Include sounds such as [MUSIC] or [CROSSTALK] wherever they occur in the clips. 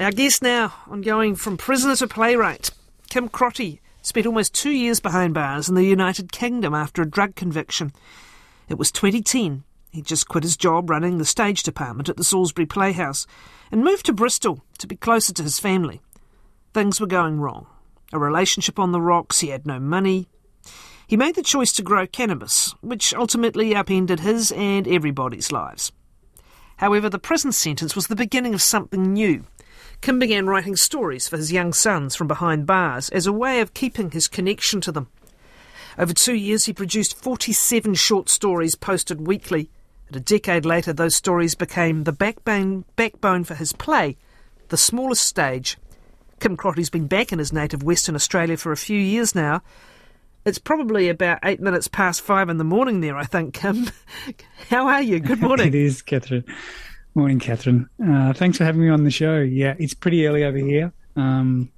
Our guest now on going from prisoner to playwright, Kim Crotty, spent almost two years behind bars in the United Kingdom after a drug conviction. It was 2010. He'd just quit his job running the stage department at the Salisbury Playhouse and moved to Bristol to be closer to his family. Things were going wrong. A relationship on the rocks, he had no money. He made the choice to grow cannabis, which ultimately upended his and everybody's lives. However, the prison sentence was the beginning of something new. Kim began writing stories for his young sons from behind bars as a way of keeping his connection to them. Over two years, he produced 47 short stories posted weekly. And a decade later, those stories became the backbone, backbone for his play, The Smallest Stage. Kim Crotty's been back in his native Western Australia for a few years now. It's probably about eight minutes past five in the morning there, I think, Kim. [LAUGHS] How are you? Good [LAUGHS] morning. it is, Kathryn. Morning, Kathryn. Uh, thanks for having me on the show. Yeah, it's pretty early over here. Um,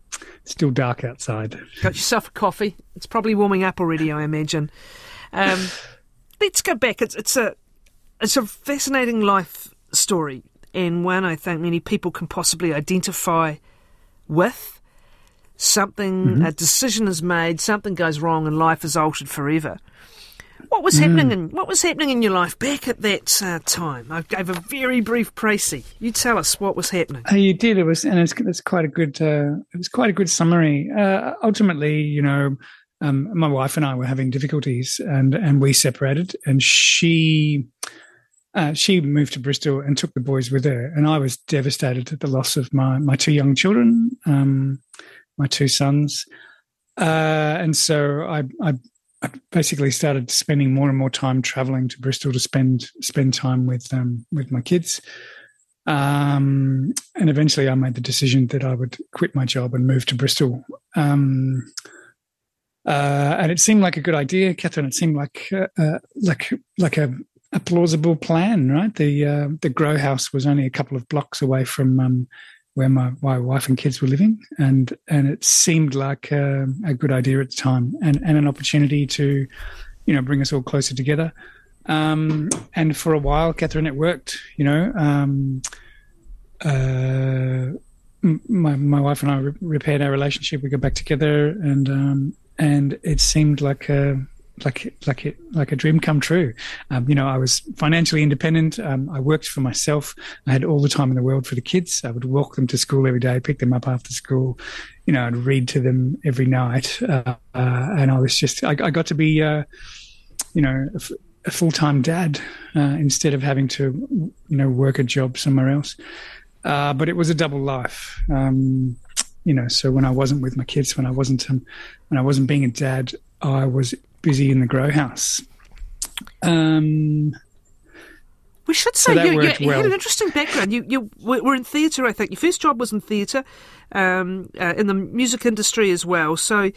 still dark outside. Got yourself a coffee. It's probably warming up already, I imagine. Um, let's go back. It's it's a it's a fascinating life story, and one I think many people can possibly identify with. Something mm-hmm. a decision is made, something goes wrong, and life is altered forever. What was happening mm. in what was happening in your life back at that uh, time? I gave a very brief précis. You tell us what was happening. Uh, you did. It was, and it's, it's quite a good. Uh, it was quite a good summary. Uh, ultimately, you know, um, my wife and I were having difficulties, and and we separated, and she. Uh, she moved to Bristol and took the boys with her, and I was devastated at the loss of my my two young children. Um, my two sons. Uh, and so I, I, I, basically started spending more and more time traveling to Bristol to spend spend time with um, with my kids. Um, and eventually, I made the decision that I would quit my job and move to Bristol. Um, uh, and it seemed like a good idea, Kathryn. It seemed like uh, uh like like a, a, plausible plan, right? The uh, the grow house was only a couple of blocks away from um, where my, my wife and kids were living, and and it seemed like a, a good idea at the time, and and an opportunity to, you know, bring us all closer together. Um, and for a while, Kathryn, it worked. You know, um, uh, my my wife and I re- repaired our relationship. We got back together, and um, and it seemed like a like like it, like a dream come true. Um, you know, I was financially independent. Um, I worked for myself. I had all the time in the world for the kids. I would walk them to school every day, pick them up after school. You know, I'd read to them every night, uh, uh, and I was just I, I got to be, uh, you know, a, f- a full time dad uh, instead of having to, you know, work a job somewhere else. Uh, but it was a double life. Um, you know, so when I wasn't with my kids, when I wasn't um, when I wasn't being a dad, I was busy in the grow house. Um, we should say so you, you, you well. had an interesting background. You, you were in theatre, I think. Your first job was in theatre, um, uh, in the music industry as well. So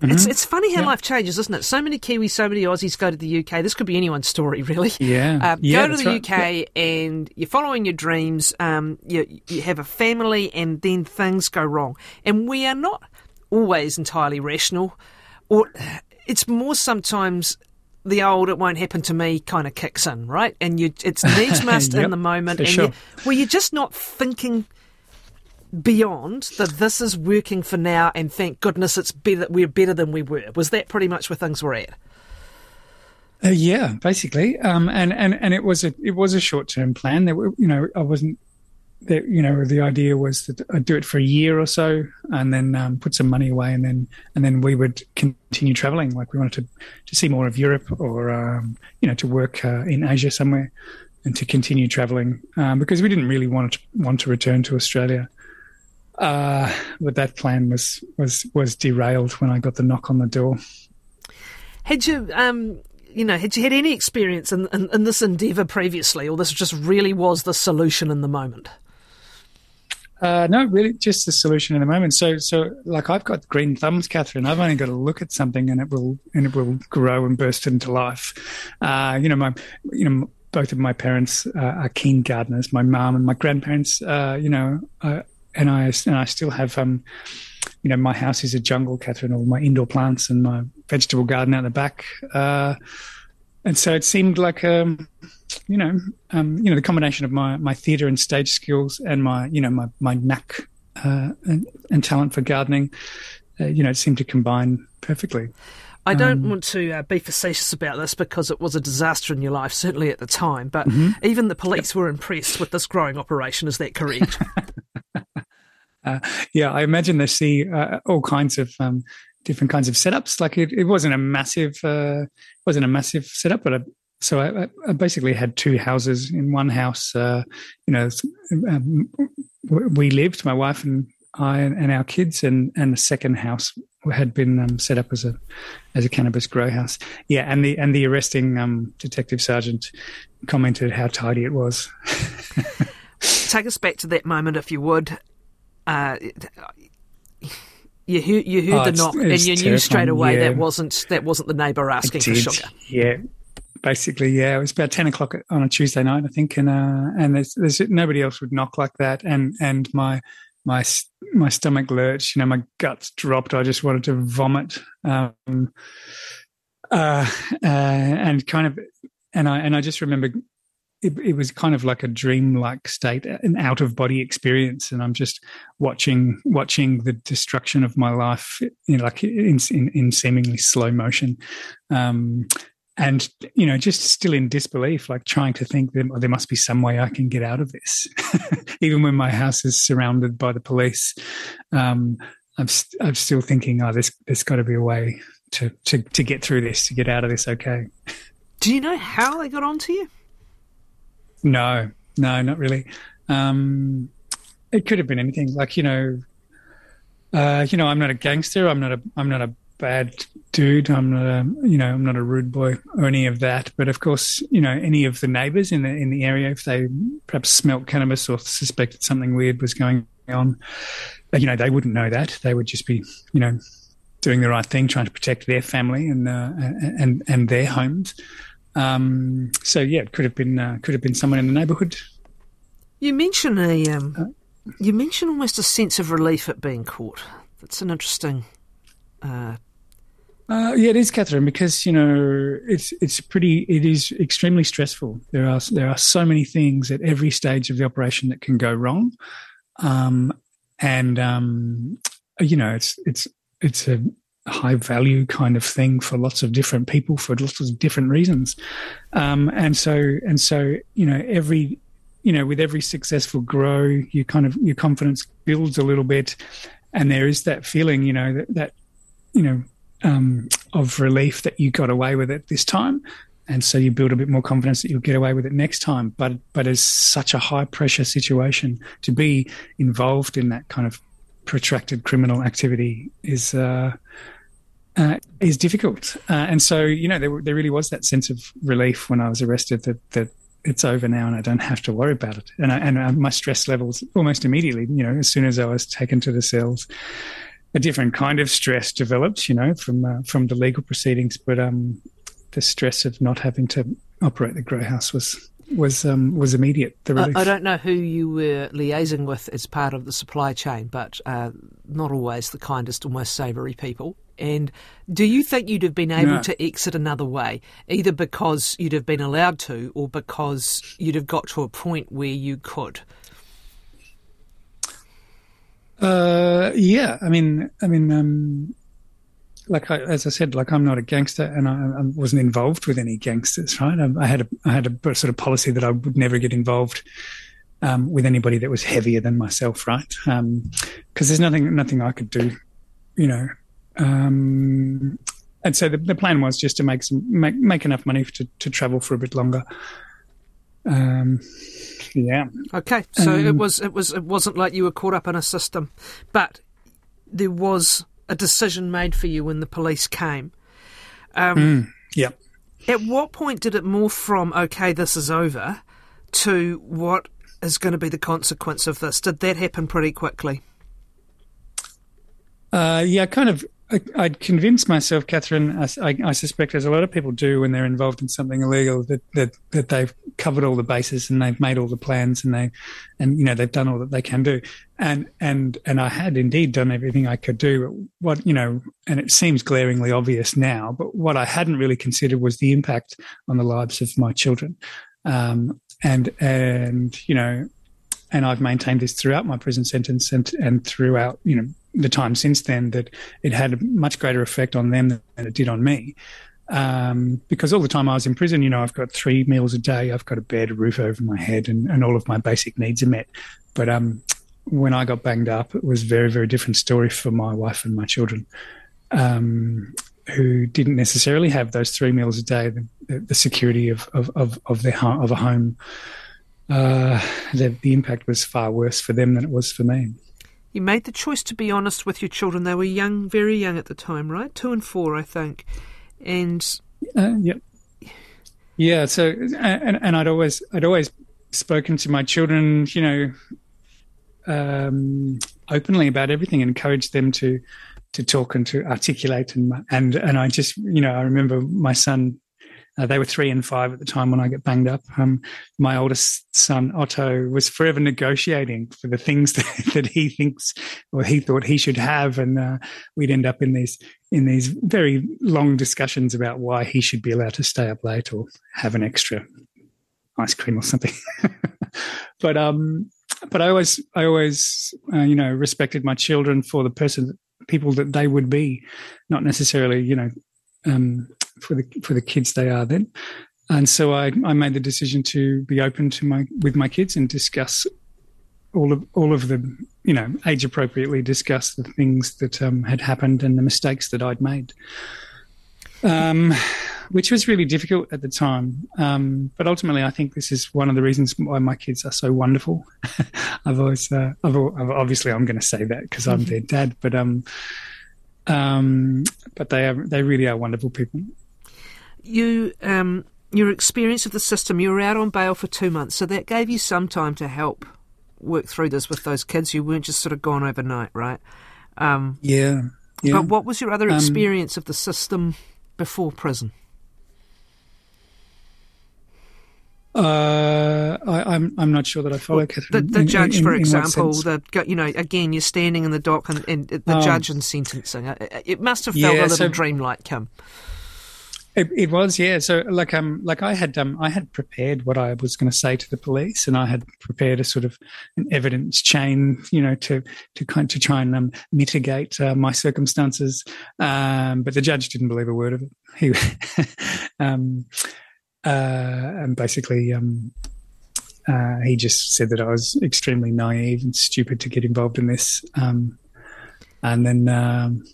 Mm-hmm. It's it's funny how yeah. life changes, isn't it? So many Kiwis, so many Aussies go to the UK. This could be anyone's story, really. Yeah. Um, yeah go to the right. UK yeah. and you're following your dreams. Um, you you have a family, and then things go wrong. And we are not always entirely rational, or it's more sometimes the old "it won't happen to me" kind of kicks in, right? And you, it's [LAUGHS] needs must yep, in the moment, and sure. you, well, you're just not thinking beyond that. This is working for now, and thank goodness it's better. We're better than we were. Was that pretty much where things were at? Uh, yeah, basically, um, and and and it was a it was a short term plan. That you know I wasn't that you know the idea was that I'd do it for a year or so and then um, put some money away and then and then we would continue traveling. Like we wanted to to see more of Europe or um, you know to work uh, in Asia somewhere and to continue traveling um, because we didn't really want to want to return to Australia. Uh, but that plan was was was derailed when I got the knock on the door. Had you um you know, had you had any experience in, in, in this endeavour previously, or this just really was the solution in the moment? Uh, no, really, just the solution in the moment. So, so like I've got green thumbs, Kathryn. I've only got to look at something and it will and it will grow and burst into life. Uh, you know, my, you know, both of my parents uh, are keen gardeners. My mom and my grandparents, uh, you know, uh, and I and I still have, um, you know, my house is a jungle, Kathryn. All my indoor plants and my vegetable garden out the back. And so it seemed like um, you know, um, you know, the combination of my my theatre and stage skills and my you know my my knack uh, and, and, talent for gardening, uh, you know, it seemed to combine perfectly. I don't um, want to uh, be facetious about this because it was a disaster in your life, certainly at the time. But mm-hmm. even the police were impressed with this growing operation. Is that correct? [LAUGHS] uh, yeah, I imagine they see uh, all kinds of um, different kinds of setups. Like it, it wasn't a massive, uh, wasn't a massive setup, but I, so I, I, basically had two houses. In one house, uh, you know, um, we lived, my wife and I and our kids, and and the second house had been um, set up as a as a cannabis grow house. Yeah, and the and the arresting um, detective sergeant commented how tidy it was. [LAUGHS] Take us back to that moment, if you would. Uh, you heard, you heard oh, the knock, and you knew straight away yeah. that wasn't that wasn't the neighbour asking for sugar. Yeah, basically, yeah. It was about ten o'clock on a Tuesday night, I think, and uh, and there's, there's nobody else would knock like that, and and my my my stomach lurched. You know, my guts dropped. I just wanted to vomit. Um, uh, uh, and kind of, and I and I just remember it, it, was kind of like a dream-like state, an out-of-body experience, and I'm just watching watching the destruction of my life, know, like in in, in seemingly slow motion. Um, and you know just still in disbelief like trying to think that there must be some way i can get out of this. [LAUGHS] Even when my house is surrounded by the police um, i'm, st- I'm still thinking oh there's, there's got to be a way to, to, to get through this to get out of this okay. Do you know how they got onto you no no not really um, it could have been anything like you know uh, you know i'm not a gangster i'm not a i'm not a bad dude. I'm not a, you know, I'm not a rude boy or any of that. But of course, you know, any of the neighbours in the in the area, if they perhaps smelt cannabis or suspected something weird was going on, you know, they wouldn't know that. They would just be, you know, doing the right thing, trying to protect their family and uh, and and their homes. Um, so yeah, it could have been uh, could have been someone in the neighbourhood. You mention a um, uh, you mention almost a sense of relief at being caught. That's an interesting uh, uh, yeah, it is, Kathryn, because you know it's it's pretty. It is extremely stressful. There are there are so many things at every stage of the operation that can go wrong, um, and um, you know it's it's it's a high value kind of thing for lots of different people for lots of different reasons, um, and so and so you know every you know with every successful grow, you kind of your confidence builds a little bit, and there is that feeling, you know that that you know, um, of relief that you got away with it this time. And so you build a bit more confidence that you'll get away with it next time. But but it's such a high pressure situation to be involved in that kind of protracted criminal activity is uh, uh, is difficult. Uh, and so you know there there really was that sense of relief when I was arrested that that it's over now and I don't have to worry about it. And I, and uh, my stress levels almost immediately, you know, as soon as I was taken to the cells, a different kind of stress developed, you know, from uh, from the legal proceedings. But um, the stress of not having to operate the grow house was was um, was immediate. I, I, don't know who you were liaising with as part of the supply chain, but uh, not always the kindest or most savoury people. And do you think you'd have been able no. to exit another way, either because you'd have been allowed to, or because you'd have got to a point where you could? Uh, yeah, I mean, I mean, um, like I, as I said, like I'm not a gangster, and I, I wasn't involved with any gangsters. Right? I, I, had a I had a sort of policy that I would never get involved um, with anybody that was heavier than myself. Right? Because um, there's nothing nothing I could do, you know. Um, and so the, the plan was just to make some make make enough money to to travel for a bit longer. Um, yeah. Okay, so um, it was it was it wasn't like you were caught up in a system, but there was a decision made for you when the police came. Um, mm, yeah. At what point did it morph from okay, this is over, to what is going to be the consequence of this? Did that happen pretty quickly? Uh, yeah, kind of I, would convince myself, Kathryn, I, I, suspect, as a lot of people do when they're involved in something illegal, that, that that they've covered all the bases and they've made all the plans and they, and you know they've done all that they can do, and and and I had indeed done everything I could do. What you know, and it seems glaringly obvious now, but what I hadn't really considered was the impact on the lives of my children, um, and and you know, and I've maintained this throughout my prison sentence and and throughout you know the time since then that it had a much greater effect on them than it did on me. Um, because all the time I was in prison, you know, I've got three meals a day, I've got a bed, a roof over my head, and, and all of my basic needs are met. But um, when I got banged up, it was a very, very different story for my wife and my children, um, who didn't necessarily have those three meals a day, the, the security of, of, of, of their of a home. Uh, the, the impact was far worse for them than it was for me. You made the choice to be honest with your children. They were young, very young at the time, right? Two and four, I think. And uh, yeah, yeah. So, and, and I'd always, I'd always spoken to my children, you know, um, openly about everything, encouraged them to to talk and to articulate, and and and I just, you know, I remember my son uh, they were three and five at the time when I got banged up. Um, my oldest son, Otto, was forever negotiating for the things [LAUGHS] that, that he thinks or he thought he should have. And uh, we'd end up in these in these very long discussions about why he should be allowed to stay up late or have an extra ice cream or something. [LAUGHS] but um, but I always I always uh, you know respected my children for the person people that they would be, not necessarily you know um, for the for the kids they are then. And so I, I made the decision to be open to my with my kids and discuss all of all of the you know age appropriately discuss the things that um, had happened and the mistakes that I'd made. Um, which was really difficult at the time. Um, but ultimately, I think this is one of the reasons why my kids are so wonderful. [LAUGHS] I've always, uh, I've, I've, obviously, I'm going to say that because I'm mm-hmm. their dad, but um, um, but they are, they really are wonderful people you um, your experience of the system, you were out on bail for two months, so that gave you some time to help work through this with those kids. You weren't just sort of gone overnight, right? Um, yeah, yeah. But what was your other um, experience um, of the system before prison? Uh, I, am I'm, I'm not sure that I follow well, Kathryn. The, the in, judge, in, for in example, the you know again you're standing in the dock and, and the oh. judge and sentencing. It must have felt yeah, a little so, dreamlike, Kim. It, it, was, yeah. So, like, um, like I had, um, I had prepared what I was going to say to the police, and I had prepared a sort of an evidence chain, you know, to to kind to try and um, mitigate uh, my circumstances. Um, but the judge didn't believe a word of it. He, [LAUGHS] um, uh, and basically, um, uh, he just said that I was extremely naive and stupid to get involved in this. Um, and then, um,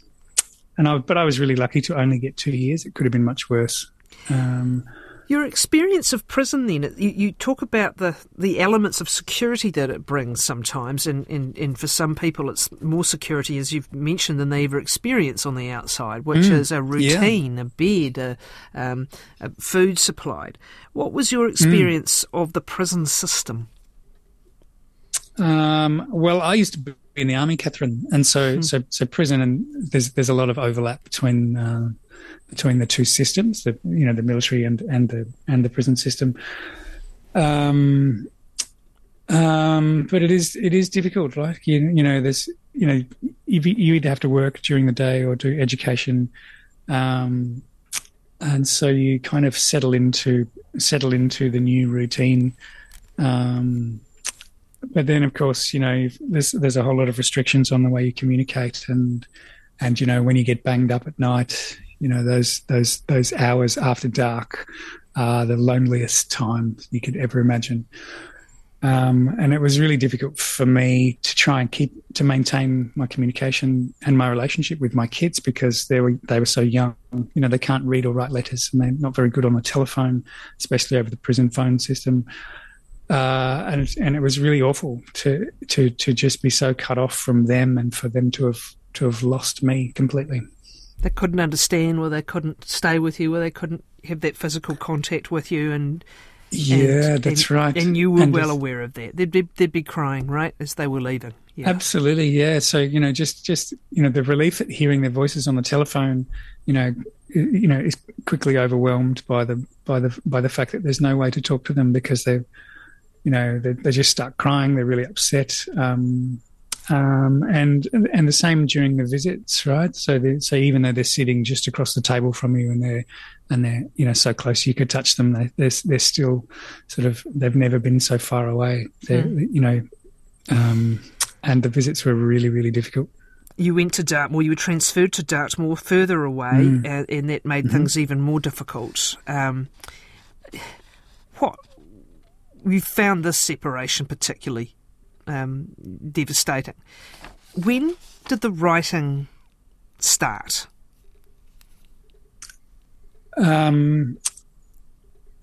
and I, but I was really lucky to only get two years. It could have been much worse. Um, your experience of prison, then, you, you, talk about the, the elements of security that it brings sometimes, and, and, and for some people it's more security, as you've mentioned, than they ever experience on the outside, which mm, is a routine, yeah. a bed, a, um, a food supplied. What was your experience mm. of the prison system? Um, well, I used to be in the army, Kathryn, and so mm. so so prison and there's there's a lot of overlap between uh, between the two systems, the you know the military and and the and the prison system. Um, um, but it is it is difficult, right? You, you know, there's you know you, you either have to work during the day or do education, um, and so you kind of settle into settle into the new routine. Um, but then of course you know there's there's a whole lot of restrictions on the way you communicate and and you know when you get banged up at night you know those those those hours after dark are the loneliest time you could ever imagine um, and it was really difficult for me to try and keep to maintain my communication and my relationship with my kids because they were they were so young. You know, they can't read or write letters, and they're not very good on the telephone, especially over the prison phone system uh, and and it was really awful to to to just be so cut off from them and for them to have to have lost me completely. They couldn't understand, or they couldn't stay with you, or they couldn't have that physical contact with you, and yeah, and, that's and, right. And you were and well aware of that. They'd be, they'd be crying right as they were leaving. Yeah. Absolutely, yeah. So you know, just just you know, the relief at hearing their voices on the telephone, you know, you know, is quickly overwhelmed by the by the by the fact that there's no way to talk to them because they're you know, they, they just start crying. They're really upset. Um, um, and and the same during the visits, right? So they, so even though they're sitting just across the table from you and they're and they're you know so close you could touch them, they, they're they're still sort of they've never been so far away. They mm. you know um, and the visits were really, really difficult. You went to Dartmoor, you were transferred to Dartmoor further away, mm. and, and, that made mm-hmm. things even more difficult. Um, what you found this separation particularly um, devastating. When did the writing start? Um,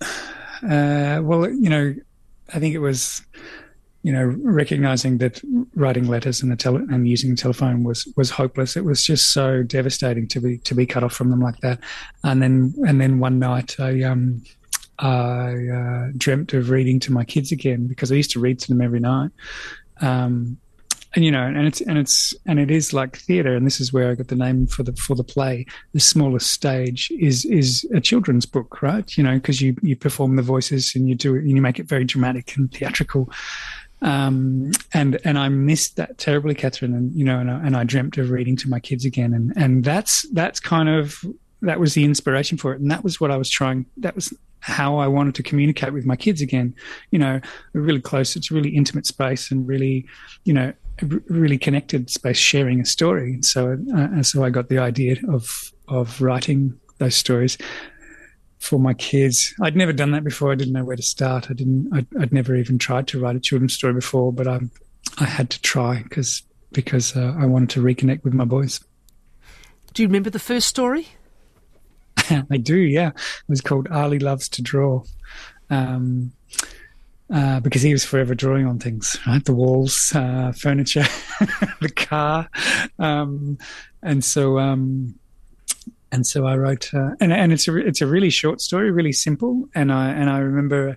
[SIGHS] uh, well, you know, I think it was, you know, recognizing that writing letters and the tele- and using the telephone was was hopeless. It was just so devastating to be to be cut off from them like that. And then and then one night, I um, I uh, dreamt of reading to my kids again because I used to read to them every night. Um, and you know, and it's and it's and it is like theatre, and this is where I got the name for the for the play. The smallest stage is is a children's book, right? You know, because you you perform the voices and you do it and you make it very dramatic and theatrical. Um, and and I missed that terribly, Kathryn. And you know, and I, and I dreamt of reading to my kids again, and and that's that's kind of that was the inspiration for it, and that was what I was trying. That was how I wanted to communicate with my kids again. You know, a really close. It's a really intimate space and really, you know, really connected space, sharing a story. And so, uh, so I got the idea of of writing those stories for my kids. I'd never done that before. I didn't know where to start. I didn't. I'd, I'd never even tried to write a children's story before, but I I had to try because because uh, I wanted to reconnect with my boys. Do you remember the first story? [LAUGHS] I do, yeah. It was called Ali Loves to Draw. Um, uh, because he was forever drawing on things, right? The walls, uh, furniture, [LAUGHS] the car, um, and so um, and so I wrote, uh, and and it's a it's a really short story, really simple, and I and I remember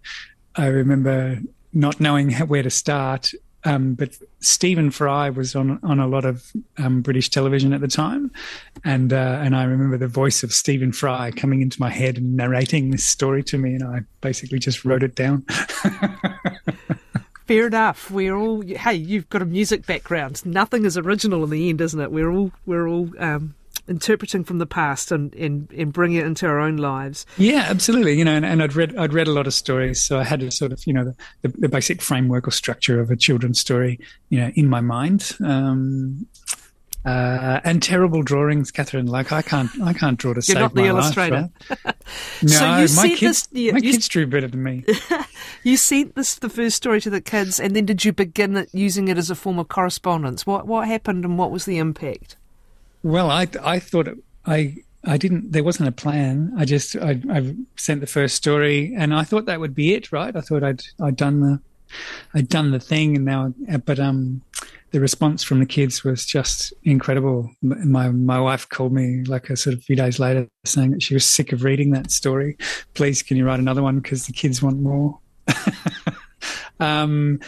I remember not knowing [LAUGHS] where to start um, but Stephen Fry was on on a lot of um, British television at the time, and uh, and I remember the voice of Stephen Fry coming into my head and narrating this story to me, and I basically just wrote it down. Fair enough. We're all hey, you've got a music background. Nothing is original in the end, isn't it? We're all we're all um, interpreting from the past and, and, and bringing it into our own lives. Yeah, absolutely. You know, and, and I'd read I'd read a lot of stories, so I had a sort of you know the, the, the basic framework or structure of a children's story, you know, in my mind. Um, uh, and terrible drawings, Kathryn. Like I can't, I can't draw to You're save not the illustrator. Life, right? [LAUGHS] no, so my kids, this, yeah, my you, kids drew better than me. [LAUGHS] you sent this the first story to the kids, and then did you begin it, using it as a form of correspondence? What what happened, and what was the impact? Well, I I thought I I didn't. There wasn't a plan. I just I, I sent the first story, and I thought that would be it, right? I thought I'd I'd done the I'd done the thing, and now but um the response from the kids was just incredible. My my wife called me like a sort of few days later, saying that she was sick of reading that story. Please, can you write another one because the kids want more. [LAUGHS] um,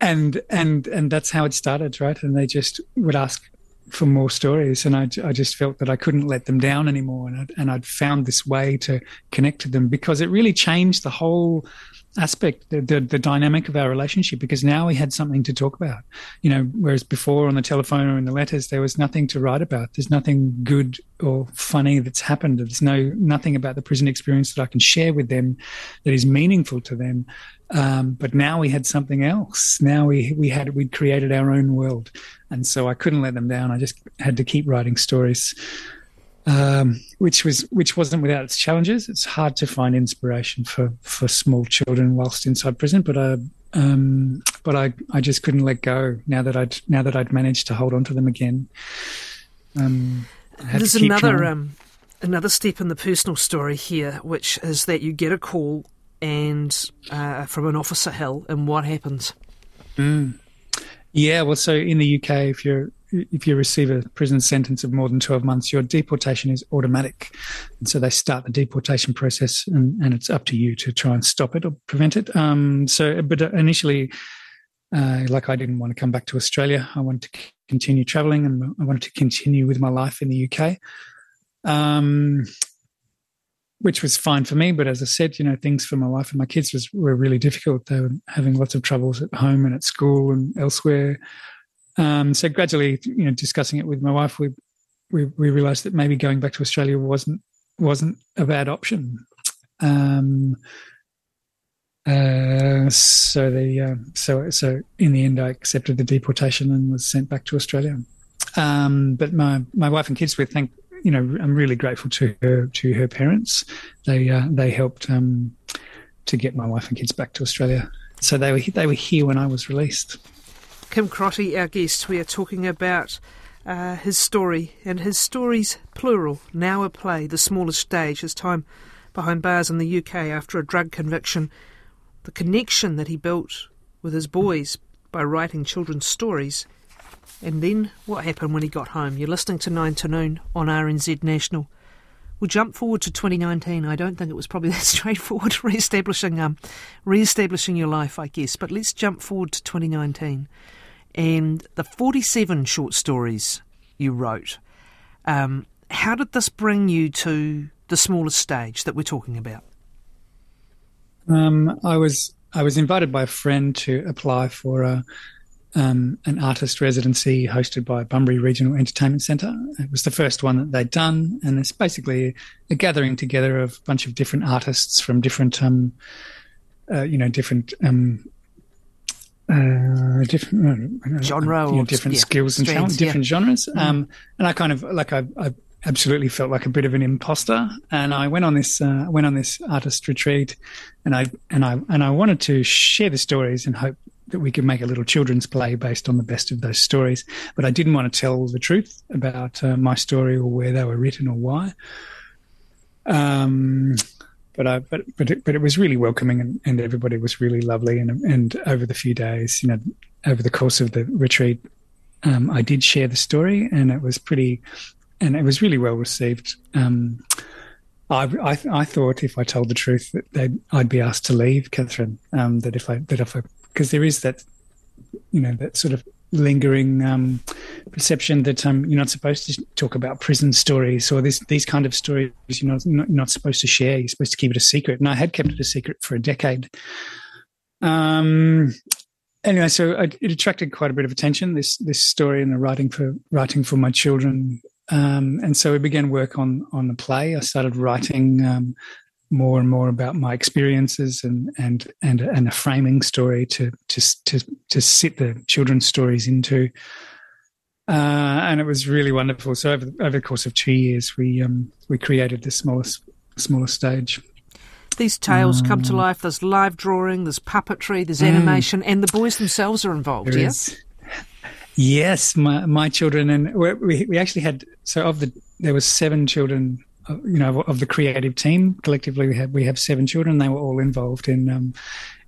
and and and that's how it started, right? And they just would ask for more stories, and I, I just felt that I couldn't let them down anymore, and I'd, and I'd found this way to connect to them because it really changed the whole aspect, the, the, the dynamic of our relationship, because now we had something to talk about, you know, whereas before on the telephone or in the letters there was nothing to write about. There's nothing good or funny that's happened. There's no nothing about the prison experience that I can share with them that is meaningful to them. Um, but now we had something else. Now we we had we'd created our own world, and so I couldn't let them down. I just had to keep writing stories, um, which was which wasn't without its challenges. It's hard to find inspiration for for small children whilst inside prison, but I um, but I I just couldn't let go now that I'd now that I'd managed to hold on to them again. Um, There's another um, another step in the personal story here, which is that you get a call and uh, from an officer hill, and what happens? Mm. Yeah, well, so in the UK, if you're if you receive a prison sentence of more than 12 months, your deportation is automatic. And so they start the deportation process and, and it's up to you to try and stop it or prevent it. Um, so, but initially, uh, like I didn't want to come back to Australia. I wanted to continue traveling and I wanted to continue with my life in the UK. Um, which was fine for me. But as I said, you know, things for my wife and my kids was were really difficult. They were having lots of troubles at home and at school and elsewhere. Um, so gradually, you know, discussing it with my wife, we, we we realised that maybe going back to Australia wasn't wasn't a bad option. Um, uh, so the uh, so so in the end, I accepted the deportation and was sent back to Australia. Um, but my my wife and kids, we think you know, I'm really grateful to her to her parents. They uh, they helped um, to get my wife and kids back to Australia. So they were they were here when I was released. Kim Crotty, our guest, we are talking about uh, his story and his stories plural now a play, the smallest stage, his time behind bars in the UK after a drug conviction the connection that he built with his boys by writing children's stories. And then what happened when he got home? You're listening to 9 to Noon on RNZ National. We'll jump forward to 2019. I don't think it was probably [LAUGHS] that straightforward, re-establishing, um, re-establishing your life, I guess. But let's jump forward to 2019 and the 47 short stories you wrote. Um, how did this bring you to the smallest stage that we're talking about? Um, I was I was invited by a friend to apply for a, um, an artist residency hosted by Bunbury Regional Entertainment Centre. It was the first one that they'd done, and it's basically a gathering together of a bunch of different artists from different, um, uh, you know, different. Um, uh, different uh, genre, you know, different yeah, skills and different yeah. genres. Mm. Um, and I kind of like I, I absolutely felt like a bit of an imposter. And I went on this uh, went on this artist retreat, and I and I and I wanted to share the stories and hope that we could make a little children's play based on the best of those stories. But I didn't want to tell the truth about uh, my story or where they were written or why. Um, but I but but it, but it was really welcoming and, and everybody was really lovely and and over the few days, you know, over the course of the retreat, um, I did share the story, and it was pretty and it was really well received. Um, I, I, I, thought if I told the truth that I'd be asked to leave, Kathryn. Um, that if I that if I because there is that you know that sort of lingering um, perception that um, you're not supposed to talk about prison stories or this these kind of stories. You're not, not, not supposed to share. You're supposed to keep it a secret. And I had kept it a secret for a decade. Um, anyway, so I, it attracted quite a bit of attention. This this story and the writing for writing for my children um, and so we began work on on the play. I started writing um, more and more about my experiences and and and and a framing story to to to to sit the children's stories into. Uh, and it was really wonderful. So over over the course of two years, we um, we created the smallest smallest stage. These tales um, come to um, life. There's live drawing, there's puppetry, there's mm, animation, and the boys themselves are involved. Yes. Yeah? Yes, my my children, and we we actually had so of the there was seven children, you know, of the creative team. Collectively, we have we have seven children. They were all involved in um,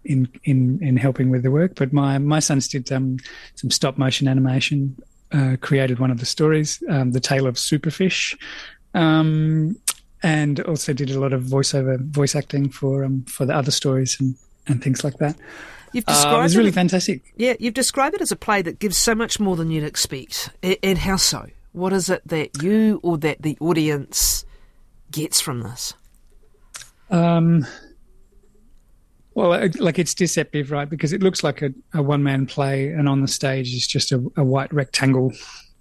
in in in helping with the work. But my my sons did um, some stop motion animation. Uh, created one of the stories, um, the tale of Superfish, um, and also did a lot of voiceover voice acting for um, for the other stories and and things like that. You've described uh, it was really it, fantastic. Yeah, you've described it as a play that gives so much more than you'd expect. And how so? What is it that you or that the audience gets from this? Um, well, like it's deceptive, right? Because it looks like a, a one man play, and on the stage is just a, a white rectangle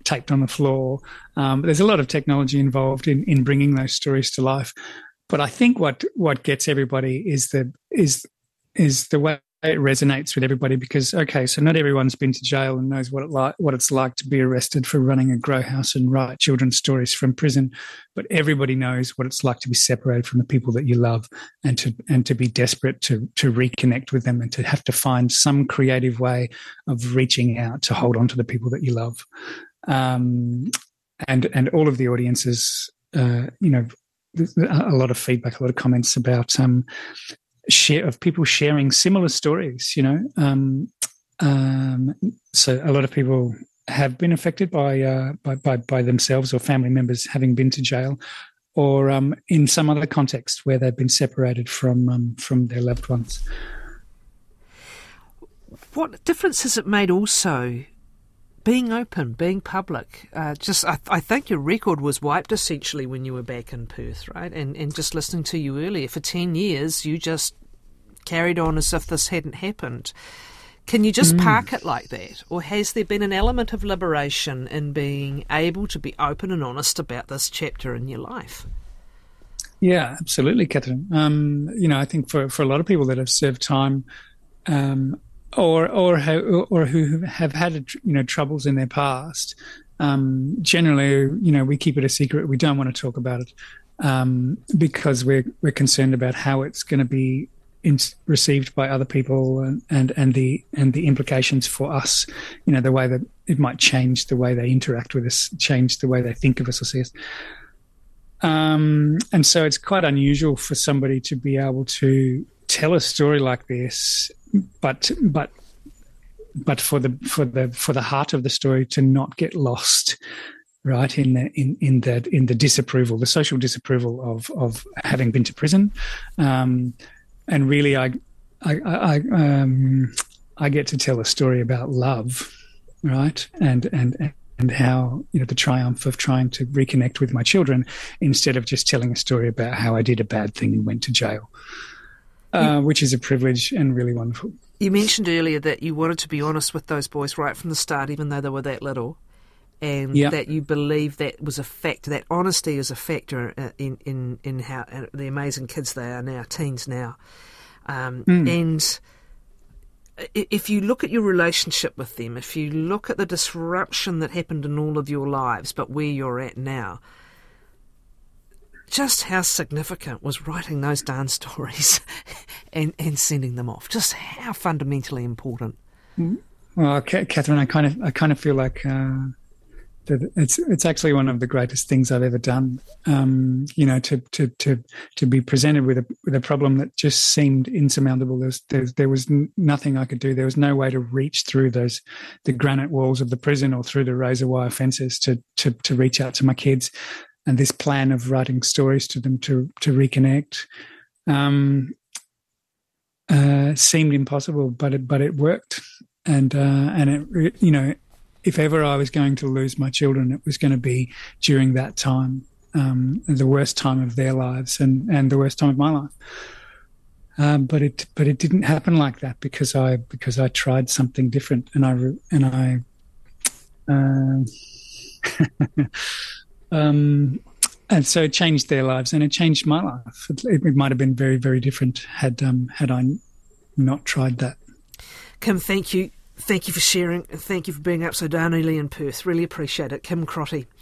taped on the floor. Um, there's a lot of technology involved in, in bringing those stories to life. But I think what, what gets everybody is the is is the way it resonates with everybody because okay, so not everyone's been to jail and knows what it like what it's like to be arrested for running a grow house and write children's stories from prison, but everybody knows what it's like to be separated from the people that you love and to and to be desperate to to reconnect with them and to have to find some creative way of reaching out to hold on to the people that you love. Um, and and all of the audiences, uh, you know, a lot of feedback, a lot of comments about um, share of people sharing similar stories. You know, um, um, so a lot of people have been affected by, uh, by, by by themselves or family members having been to jail, or um, in some other context where they've been separated from um, from their loved ones. What difference has it made also being open, being public. Uh, just, I, I, think your record was wiped essentially when you were back in Perth, right? And and just listening to you earlier, for ten years you just carried on as if this hadn't happened. Can you just mm. park it like that, or has there been an element of liberation in being able to be open and honest about this chapter in your life? Yeah, absolutely, Kathryn. Um, you know, I think for, for a lot of people that have served time, um, or or or who have had you know troubles in their past, um, generally, you know, we keep it a secret. We don't want to talk about it um, because we're we're concerned about how it's going to be in, received by other people and, and and the and the implications for us. You know, the way that it might change the way they interact with us, change the way they think of us or see us. Um, and so it's quite unusual for somebody to be able to tell a story like this, but but but for the for the for the heart of the story to not get lost right in the in in the in the disapproval the social disapproval of of having been to prison. Um, and really i i i um, i get to tell a story about love right and and and how you know the triumph of trying to reconnect with my children instead of just telling a story about how i did a bad thing and went to jail uh, which is a privilege and really wonderful you mentioned earlier that you wanted to be honest with those boys right from the start, even though they were that little, and yep. that you believe that was a factor. That honesty is a factor uh, in in in how uh, the amazing kids they are now, teens now, um, mm. and if you look at your relationship with them, if you look at the disruption that happened in all of your lives, but where you're at now, just how significant was writing those dance stories [LAUGHS] and, and sending them off? Just how fundamentally important. Well, Kathryn, I kind of I kind of feel like uh, it's it's actually one of the greatest things I've ever done. Um, you know, to to to to be presented with a with a problem that just seemed insurmountable. There was, there, there was nothing I could do. There was no way to reach through those the granite walls of the prison or through the razor wire fences to to to reach out to my kids and this plan of writing stories to them to to reconnect um, uh, seemed impossible, but it but it worked, and uh, and it you know if ever I was going to lose my children, it was going to be during that time, um, the worst time of their lives and and the worst time of my life. Um, but it but it didn't happen like that because I because I tried something different and I and I. Uh, [LAUGHS] Um, and so it changed their lives and it changed my life. It, it might have been very, very different had um, had I not tried that. Kim, thank you. Thank you for sharing. and Thank you for being up so darningly in Perth. Really appreciate it. Kim Crotty.